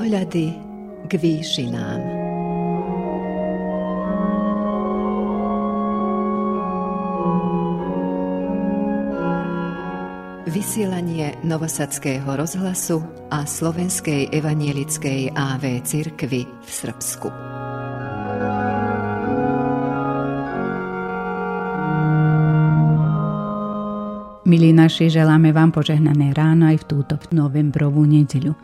Pohľady k výšinám. Vysielanie Novosadského rozhlasu a Slovenskej evanielickej AV cirkvy v Srbsku. Milí naši, želáme vám požehnané ráno aj v túto novembrovú nedeľu.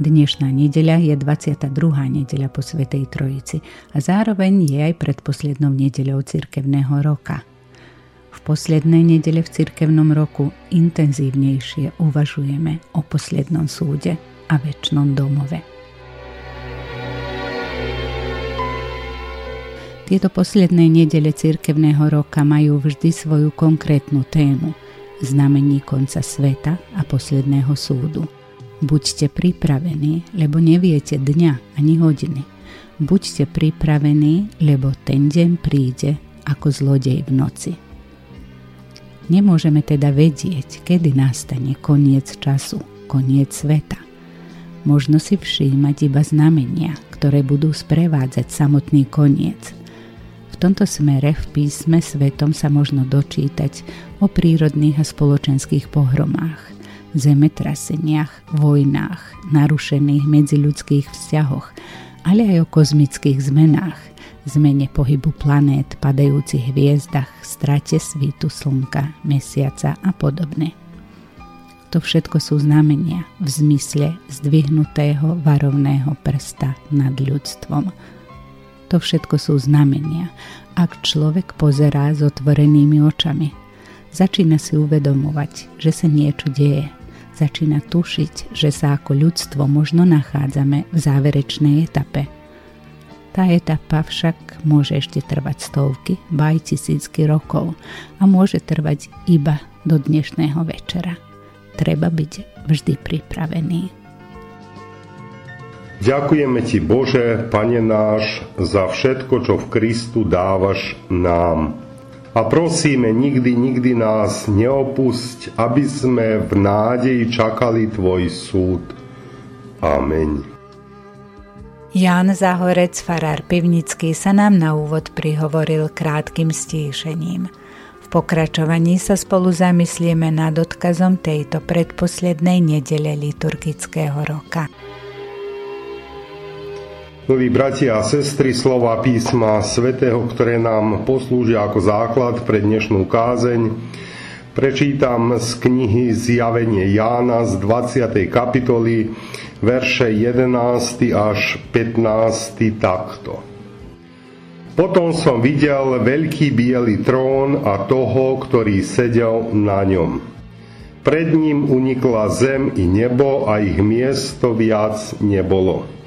Dnešná nedeľa je 22. nedeľa po Svetej Trojici a zároveň je aj predposlednou nedeľou cirkevného roka. V poslednej nedele v cirkevnom roku intenzívnejšie uvažujeme o poslednom súde a väčšnom domove. Tieto posledné nedele cirkevného roka majú vždy svoju konkrétnu tému – znamení konca sveta a posledného súdu. Buďte pripravení, lebo neviete dňa ani hodiny. Buďte pripravení, lebo ten deň príde ako zlodej v noci. Nemôžeme teda vedieť, kedy nastane koniec času, koniec sveta. Možno si všímať iba znamenia, ktoré budú sprevádzať samotný koniec – tomto smere v písme svetom sa možno dočítať o prírodných a spoločenských pohromách, zemetraseniach, vojnách, narušených medziľudských vzťahoch, ale aj o kozmických zmenách, zmene pohybu planét, padajúcich hviezdach, strate svítu slnka, mesiaca a podobne. To všetko sú znamenia v zmysle zdvihnutého varovného prsta nad ľudstvom, to všetko sú znamenia, ak človek pozerá s otvorenými očami. Začína si uvedomovať, že sa niečo deje. Začína tušiť, že sa ako ľudstvo možno nachádzame v záverečnej etape. Tá etapa však môže ešte trvať stovky, ba aj tisícky rokov a môže trvať iba do dnešného večera. Treba byť vždy pripravený. Ďakujeme Ti, Bože, Pane náš, za všetko, čo v Kristu dávaš nám. A prosíme, nikdy, nikdy nás neopusť, aby sme v nádeji čakali Tvoj súd. Amen. Jan Zahorec, farár Pivnický, sa nám na úvod prihovoril krátkým stíšením. V pokračovaní sa spolu zamyslíme nad odkazom tejto predposlednej nedele liturgického roka. Milí bratia a sestry, slova písma svätého, ktoré nám poslúžia ako základ pre dnešnú kázeň, prečítam z knihy Zjavenie Jána z 20. kapitoly, verše 11. až 15. takto. Potom som videl veľký biely trón a toho, ktorý sedel na ňom. Pred ním unikla zem i nebo a ich miesto viac nebolo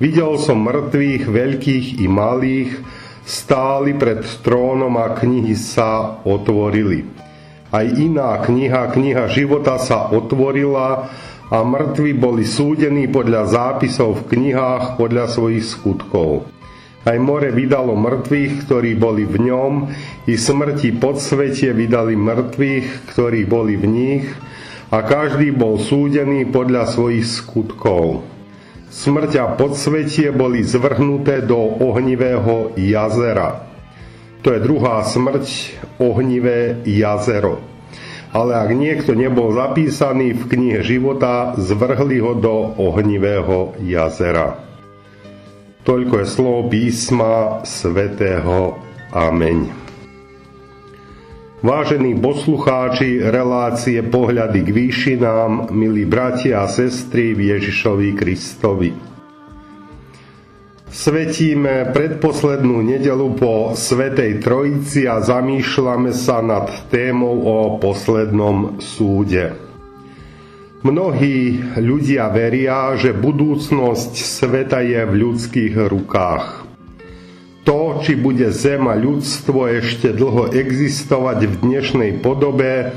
Videl som mŕtvych, veľkých i malých, stáli pred trónom a knihy sa otvorili. Aj iná kniha, kniha života sa otvorila a mŕtvi boli súdení podľa zápisov v knihách podľa svojich skutkov. Aj more vydalo mŕtvych, ktorí boli v ňom, i smrti podsvetie vydali mŕtvych, ktorí boli v nich, a každý bol súdený podľa svojich skutkov. Smrť a podsvetie boli zvrhnuté do ohnivého jazera. To je druhá smrť, ohnivé jazero. Ale ak niekto nebol zapísaný v knihe života, zvrhli ho do ohnivého jazera. Toľko je slovo písma svätého. Ameň. Vážení poslucháči relácie Pohľady k výšinám, milí bratia a sestry v Ježišovi Kristovi. Svetíme predposlednú nedelu po Svetej Trojici a zamýšľame sa nad témou o poslednom súde. Mnohí ľudia veria, že budúcnosť sveta je v ľudských rukách to, či bude Zem a ľudstvo ešte dlho existovať v dnešnej podobe,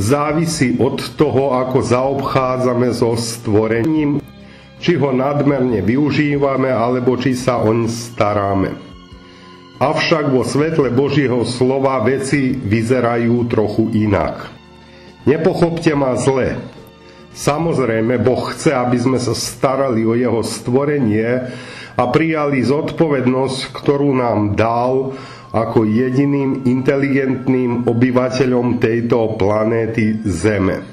závisí od toho, ako zaobchádzame so stvorením, či ho nadmerne využívame, alebo či sa oň staráme. Avšak vo svetle Božieho slova veci vyzerajú trochu inak. Nepochopte ma zle. Samozrejme, Boh chce, aby sme sa starali o jeho stvorenie a prijali zodpovednosť, ktorú nám dal ako jediným inteligentným obyvateľom tejto planéty Zeme.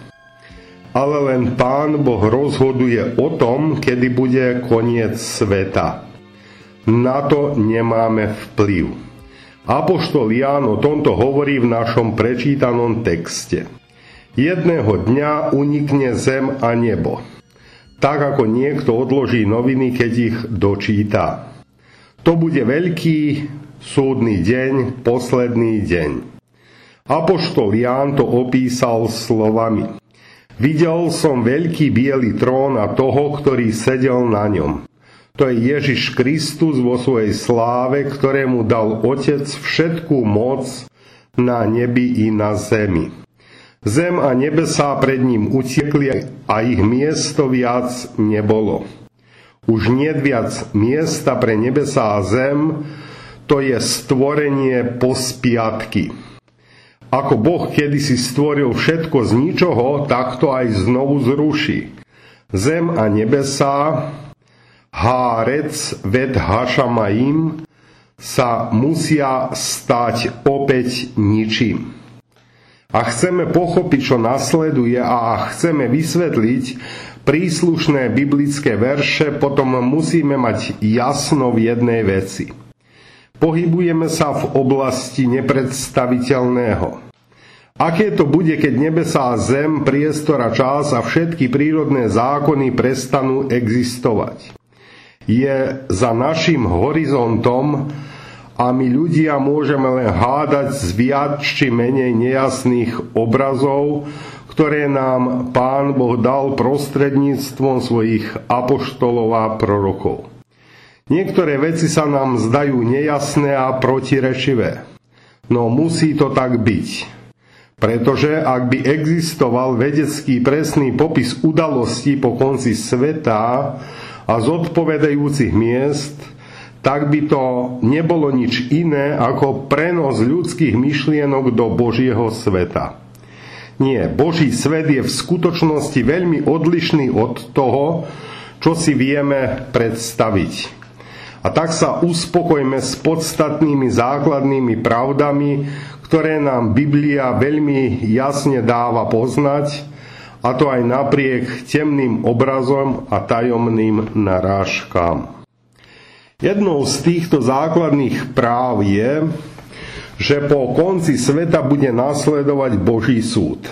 Ale len Pán Boh rozhoduje o tom, kedy bude koniec sveta. Na to nemáme vplyv. Apoštol Ján o tomto hovorí v našom prečítanom texte. Jedného dňa unikne zem a nebo. Tak ako niekto odloží noviny, keď ich dočíta. To bude veľký súdny deň, posledný deň. Apoštol Ján to opísal slovami. Videl som veľký biely trón a toho, ktorý sedel na ňom. To je Ježiš Kristus vo svojej sláve, ktorému dal Otec všetkú moc na nebi i na zemi. Zem a nebesá pred ním utiekli a ich miesto viac nebolo. Už nie viac miesta pre nebesá a zem, to je stvorenie pospiatky. Ako Boh kedysi stvoril všetko z ničoho, tak to aj znovu zruší. Zem a nebesá, hárec ved hašamaim, sa musia stať opäť ničím a chceme pochopiť, čo nasleduje a chceme vysvetliť príslušné biblické verše, potom musíme mať jasno v jednej veci. Pohybujeme sa v oblasti nepredstaviteľného. Aké to bude, keď nebesá zem, priestor a čas a všetky prírodné zákony prestanú existovať? Je za našim horizontom a my ľudia môžeme len hádať z viac či menej nejasných obrazov, ktoré nám Pán Boh dal prostredníctvom svojich apoštolov a prorokov. Niektoré veci sa nám zdajú nejasné a protirečivé. No musí to tak byť. Pretože ak by existoval vedecký presný popis udalostí po konci sveta a zodpovedajúcich miest, tak by to nebolo nič iné ako prenos ľudských myšlienok do Božieho sveta. Nie, Boží svet je v skutočnosti veľmi odlišný od toho, čo si vieme predstaviť. A tak sa uspokojme s podstatnými základnými pravdami, ktoré nám Biblia veľmi jasne dáva poznať, a to aj napriek temným obrazom a tajomným narážkám. Jednou z týchto základných práv je, že po konci sveta bude nasledovať Boží súd.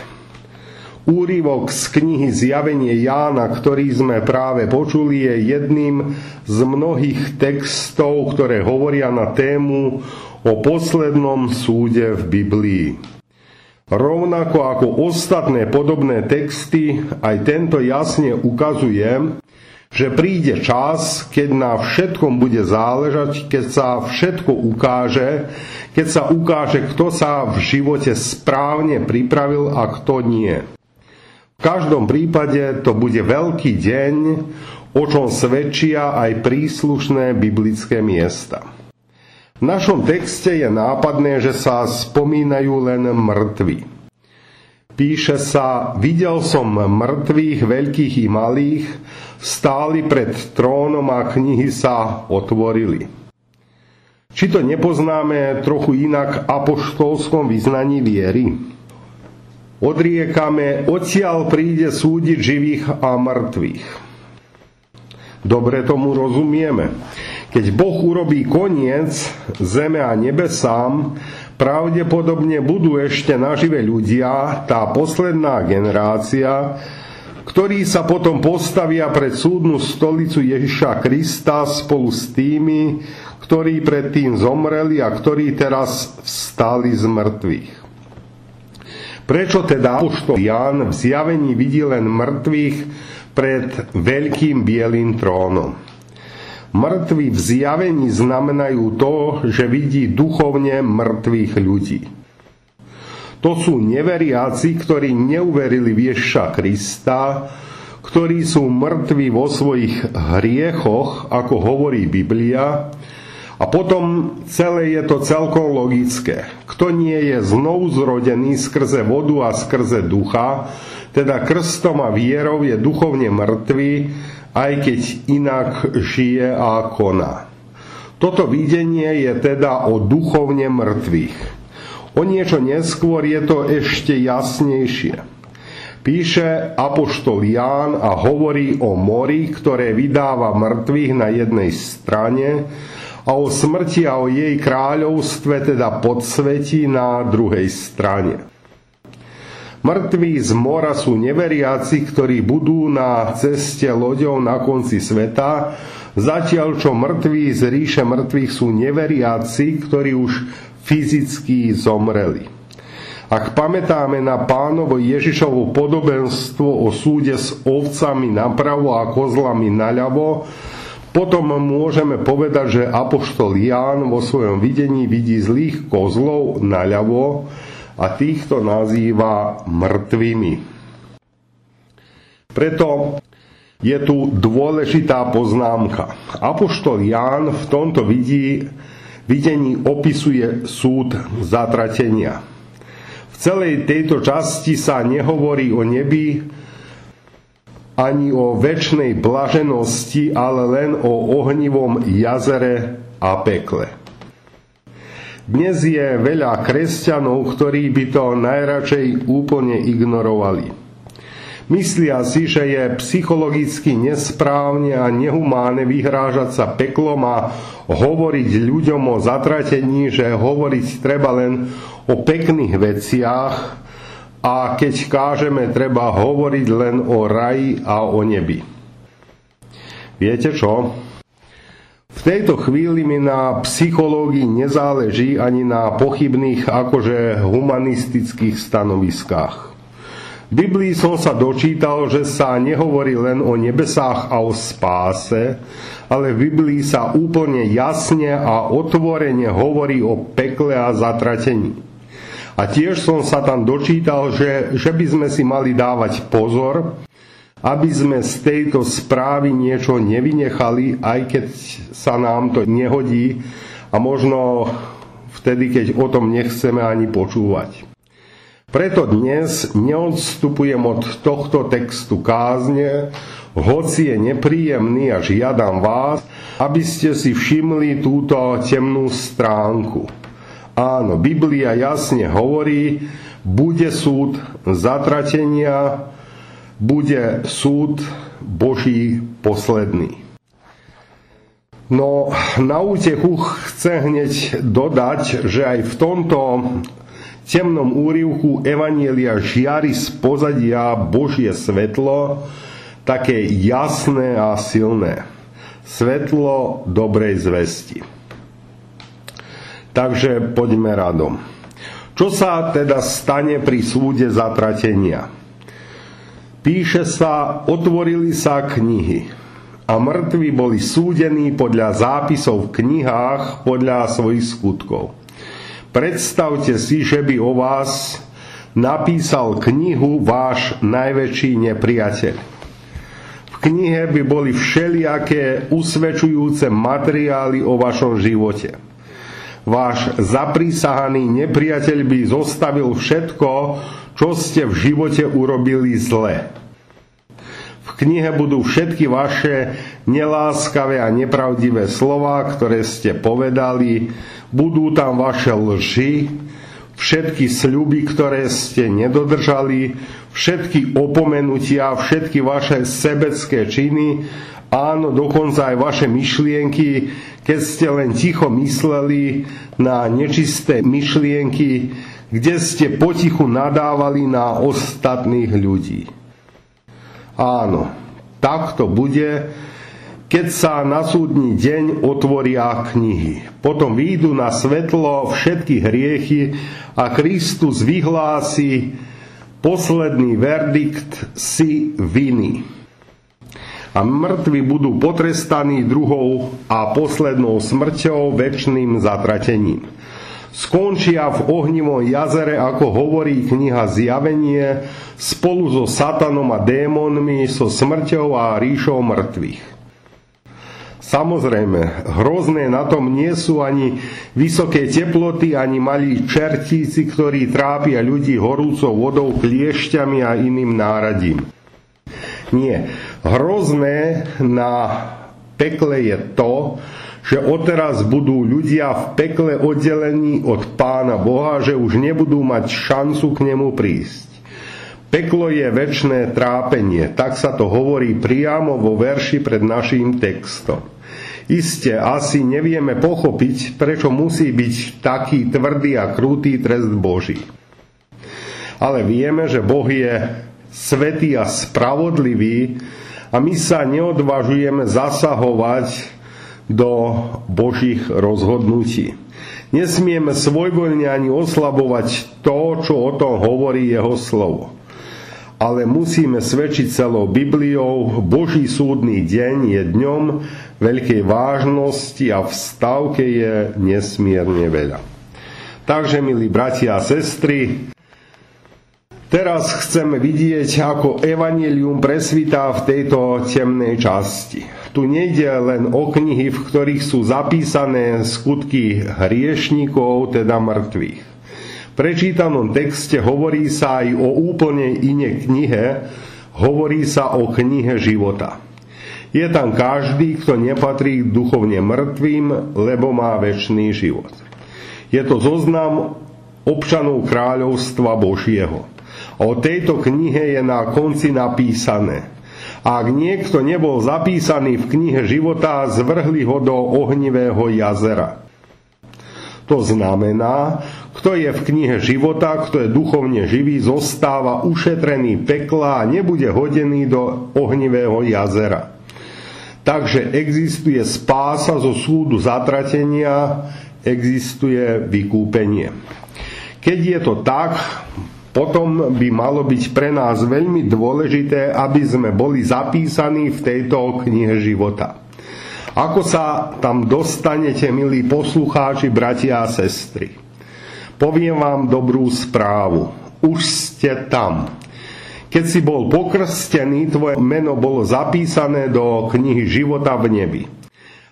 Úrivok z knihy Zjavenie Jána, ktorý sme práve počuli, je jedným z mnohých textov, ktoré hovoria na tému o poslednom súde v Biblii. Rovnako ako ostatné podobné texty, aj tento jasne ukazuje, že príde čas, keď na všetkom bude záležať, keď sa všetko ukáže, keď sa ukáže, kto sa v živote správne pripravil a kto nie. V každom prípade to bude veľký deň, o čom svedčia aj príslušné biblické miesta. V našom texte je nápadné, že sa spomínajú len mŕtvi. Píše sa, videl som mŕtvych, veľkých i malých, stáli pred trónom a knihy sa otvorili. Či to nepoznáme trochu inak apoštolskom vyznaní viery? Odriekame, odtiaľ príde súdiť živých a mŕtvych. Dobre tomu rozumieme. Keď Boh urobí koniec zeme a nebesám, pravdepodobne budú ešte nažive ľudia, tá posledná generácia, ktorí sa potom postavia pred súdnu stolicu Ježiša Krista spolu s tými, ktorí predtým zomreli a ktorí teraz vstali z mŕtvych. Prečo teda apoštol Jan v zjavení vidí len mŕtvych pred veľkým bielým trónom? Mŕtvi v zjavení znamenajú to, že vidí duchovne mŕtvych ľudí. To sú neveriaci, ktorí neuverili v Ježiša Krista, ktorí sú mŕtvi vo svojich hriechoch, ako hovorí Biblia, a potom celé je to celkom logické. Kto nie je znovu zrodený skrze vodu a skrze ducha, teda krstom a vierou je duchovne mŕtvý, aj keď inak žije a koná. Toto videnie je teda o duchovne mŕtvych. O niečo neskôr je to ešte jasnejšie. Píše Apoštol Ján a hovorí o mori, ktoré vydáva mŕtvych na jednej strane a o smrti a o jej kráľovstve, teda podsvetí na druhej strane. Mŕtvi z mora sú neveriaci, ktorí budú na ceste loďou na konci sveta, zatiaľ čo mŕtvi z ríše mŕtvych sú neveriaci, ktorí už fyzicky zomreli. Ak pamätáme na pánovo Ježišovo podobenstvo o súde s ovcami napravo a kozlami naľavo, potom môžeme povedať, že Apoštol Ján vo svojom videní vidí zlých kozlov naľavo a týchto nazýva mŕtvými. Preto je tu dôležitá poznámka. Apoštol Ján v tomto vidí, videní opisuje súd zatratenia celej tejto časti sa nehovorí o nebi ani o väčšnej blaženosti, ale len o ohnivom jazere a pekle. Dnes je veľa kresťanov, ktorí by to najradšej úplne ignorovali. Myslia si, že je psychologicky nesprávne a nehumáne vyhrážať sa peklom a hovoriť ľuďom o zatratení, že hovoriť treba len o pekných veciach a keď kážeme, treba hovoriť len o raji a o nebi. Viete čo? V tejto chvíli mi na psychológii nezáleží ani na pochybných akože humanistických stanoviskách. V Biblii som sa dočítal, že sa nehovorí len o nebesách a o spáse, ale v Biblii sa úplne jasne a otvorene hovorí o pekle a zatratení. A tiež som sa tam dočítal, že, že by sme si mali dávať pozor, aby sme z tejto správy niečo nevynechali, aj keď sa nám to nehodí a možno vtedy, keď o tom nechceme ani počúvať. Preto dnes neodstupujem od tohto textu kázne, hoci je nepríjemný a žiadam vás, aby ste si všimli túto temnú stránku. Áno, Biblia jasne hovorí, bude súd zatratenia, bude súd Boží posledný. No na útechu chce hneď dodať, že aj v tomto temnom úrivku Evanielia žiari z pozadia Božie svetlo, také jasné a silné. Svetlo dobrej zvesti. Takže poďme radom. Čo sa teda stane pri súde zatratenia? Píše sa, otvorili sa knihy a mŕtvi boli súdení podľa zápisov v knihách podľa svojich skutkov. Predstavte si, že by o vás napísal knihu váš najväčší nepriateľ. V knihe by boli všelijaké usvedčujúce materiály o vašom živote váš zaprísahaný nepriateľ by zostavil všetko, čo ste v živote urobili zle. V knihe budú všetky vaše neláskavé a nepravdivé slova, ktoré ste povedali, budú tam vaše lži, všetky sľuby, ktoré ste nedodržali, všetky opomenutia, všetky vaše sebecké činy, áno, dokonca aj vaše myšlienky, keď ste len ticho mysleli na nečisté myšlienky, kde ste potichu nadávali na ostatných ľudí. Áno, tak to bude, keď sa na súdny deň otvoria knihy. Potom výjdu na svetlo všetky hriechy a Kristus vyhlási posledný verdikt si viny a mŕtvi budú potrestaní druhou a poslednou smrťou väčšným zatratením. Skončia v ohnivom jazere, ako hovorí kniha Zjavenie, spolu so satanom a démonmi, so smrťou a ríšou mŕtvych. Samozrejme, hrozné na tom nie sú ani vysoké teploty, ani malí čertíci, ktorí trápia ľudí horúcou vodou, kliešťami a iným náradím. Nie. Hrozné na pekle je to, že odteraz budú ľudia v pekle oddelení od Pána Boha, že už nebudú mať šancu k nemu prísť. Peklo je väčšné trápenie, tak sa to hovorí priamo vo verši pred naším textom. Isté, asi nevieme pochopiť, prečo musí byť taký tvrdý a krutý trest Boží. Ale vieme, že Boh je svetý a spravodlivý a my sa neodvažujeme zasahovať do Božích rozhodnutí. Nesmieme svojvoľne ani oslabovať to, čo o tom hovorí jeho slovo ale musíme svedčiť celou Bibliou, Boží súdny deň je dňom veľkej vážnosti a v stavke je nesmierne veľa. Takže, milí bratia a sestry, teraz chceme vidieť, ako evanelium presvitá v tejto temnej časti. Tu nejde len o knihy, v ktorých sú zapísané skutky hriešnikov, teda mŕtvych prečítanom texte hovorí sa aj o úplne inej knihe, hovorí sa o knihe života. Je tam každý, kto nepatrí duchovne mŕtvým, lebo má väčší život. Je to zoznam občanov kráľovstva Božieho. O tejto knihe je na konci napísané. Ak niekto nebol zapísaný v knihe života, zvrhli ho do ohnivého jazera. To znamená, kto je v knihe života, kto je duchovne živý, zostáva ušetrený pekla a nebude hodený do ohnivého jazera. Takže existuje spása zo súdu zatratenia, existuje vykúpenie. Keď je to tak, potom by malo byť pre nás veľmi dôležité, aby sme boli zapísaní v tejto knihe života. Ako sa tam dostanete, milí poslucháči, bratia a sestry? Poviem vám dobrú správu. Už ste tam. Keď si bol pokrstený, tvoje meno bolo zapísané do knihy života v nebi.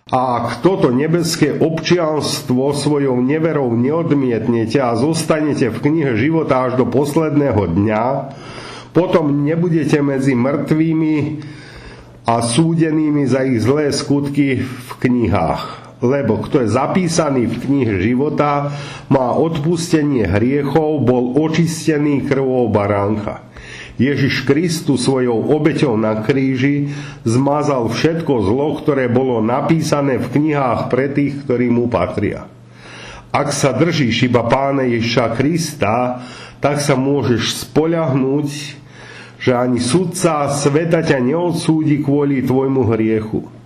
A ak toto nebeské občianstvo svojou neverou neodmietnete a zostanete v knihe života až do posledného dňa, potom nebudete medzi mŕtvými a súdenými za ich zlé skutky v knihách lebo kto je zapísaný v knihe života, má odpustenie hriechov, bol očistený krvou baránka. Ježiš Kristus svojou obeťou na kríži zmazal všetko zlo, ktoré bolo napísané v knihách pre tých, ktorí mu patria. Ak sa držíš iba pána Ježiša Krista, tak sa môžeš spoľahnúť, že ani sudca sveta ťa neodsúdi kvôli tvojmu hriechu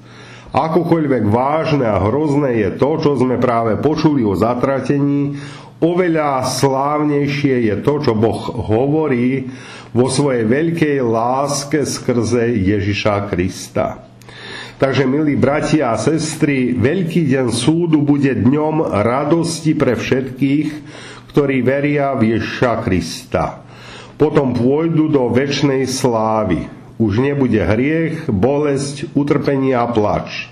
Akokoľvek vážne a hrozné je to, čo sme práve počuli o zatratení, oveľa slávnejšie je to, čo Boh hovorí vo svojej veľkej láske skrze Ježiša Krista. Takže, milí bratia a sestry, Veľký deň súdu bude dňom radosti pre všetkých, ktorí veria v Ježiša Krista. Potom pôjdu do väčšnej slávy. Už nebude hriech, bolesť, utrpenie a plač.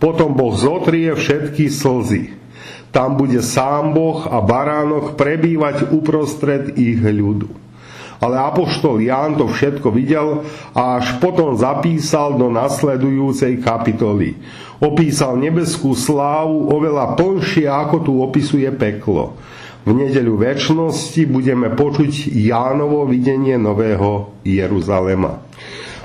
Potom Boh zotrie všetky slzy. Tam bude sám Boh a baránok prebývať uprostred ich ľudu. Ale Apoštol Ján to všetko videl a až potom zapísal do nasledujúcej kapitoly. Opísal nebeskú slávu oveľa plnšie, ako tu opisuje peklo. V nedeľu väčšnosti budeme počuť Jánovo videnie nového Jeruzalema.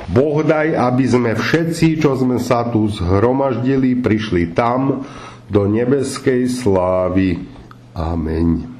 Boh daj, aby sme všetci, čo sme sa tu zhromaždili, prišli tam do nebeskej slávy. Amen.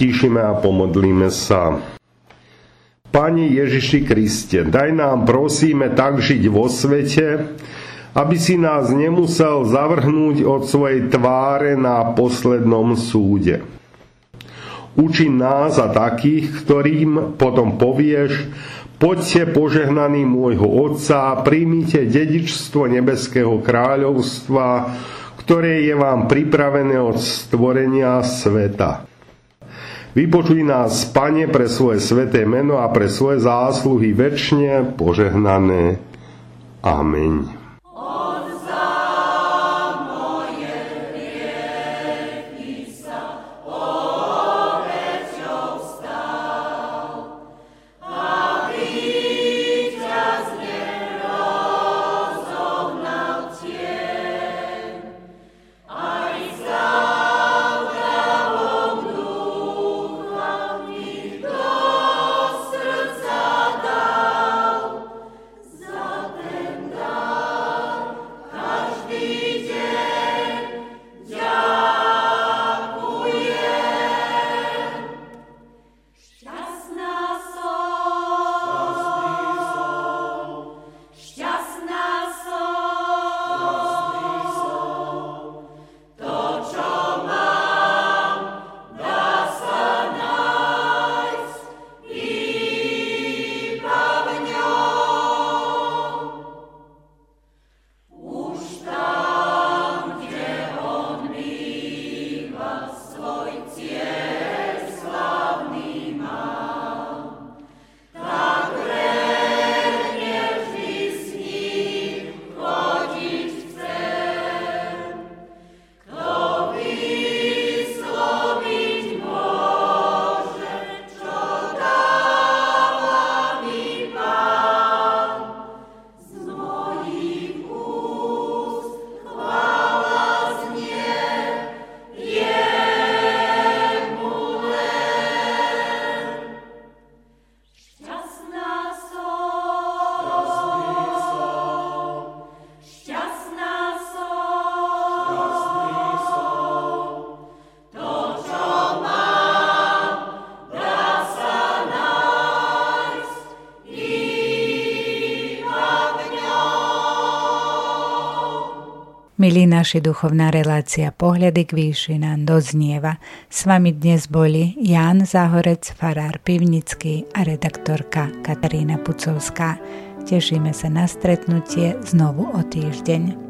Stíšime a pomodlíme sa. Pani Ježiši Kriste, daj nám prosíme tak žiť vo svete, aby si nás nemusel zavrhnúť od svojej tváre na poslednom súde. Uči nás a takých, ktorým potom povieš, poďte požehnaní môjho Otca, príjmite dedičstvo Nebeského kráľovstva, ktoré je vám pripravené od stvorenia sveta. Vypočuj nás, Pane, pre svoje sveté meno a pre svoje zásluhy väčšine požehnané. Amen. Milí naši duchovná relácia Pohľady k výšinám doznieva. S vami dnes boli Jan Zahorec, farár Pivnický a redaktorka Katarína Pucovská. Tešíme sa na stretnutie znovu o týždeň.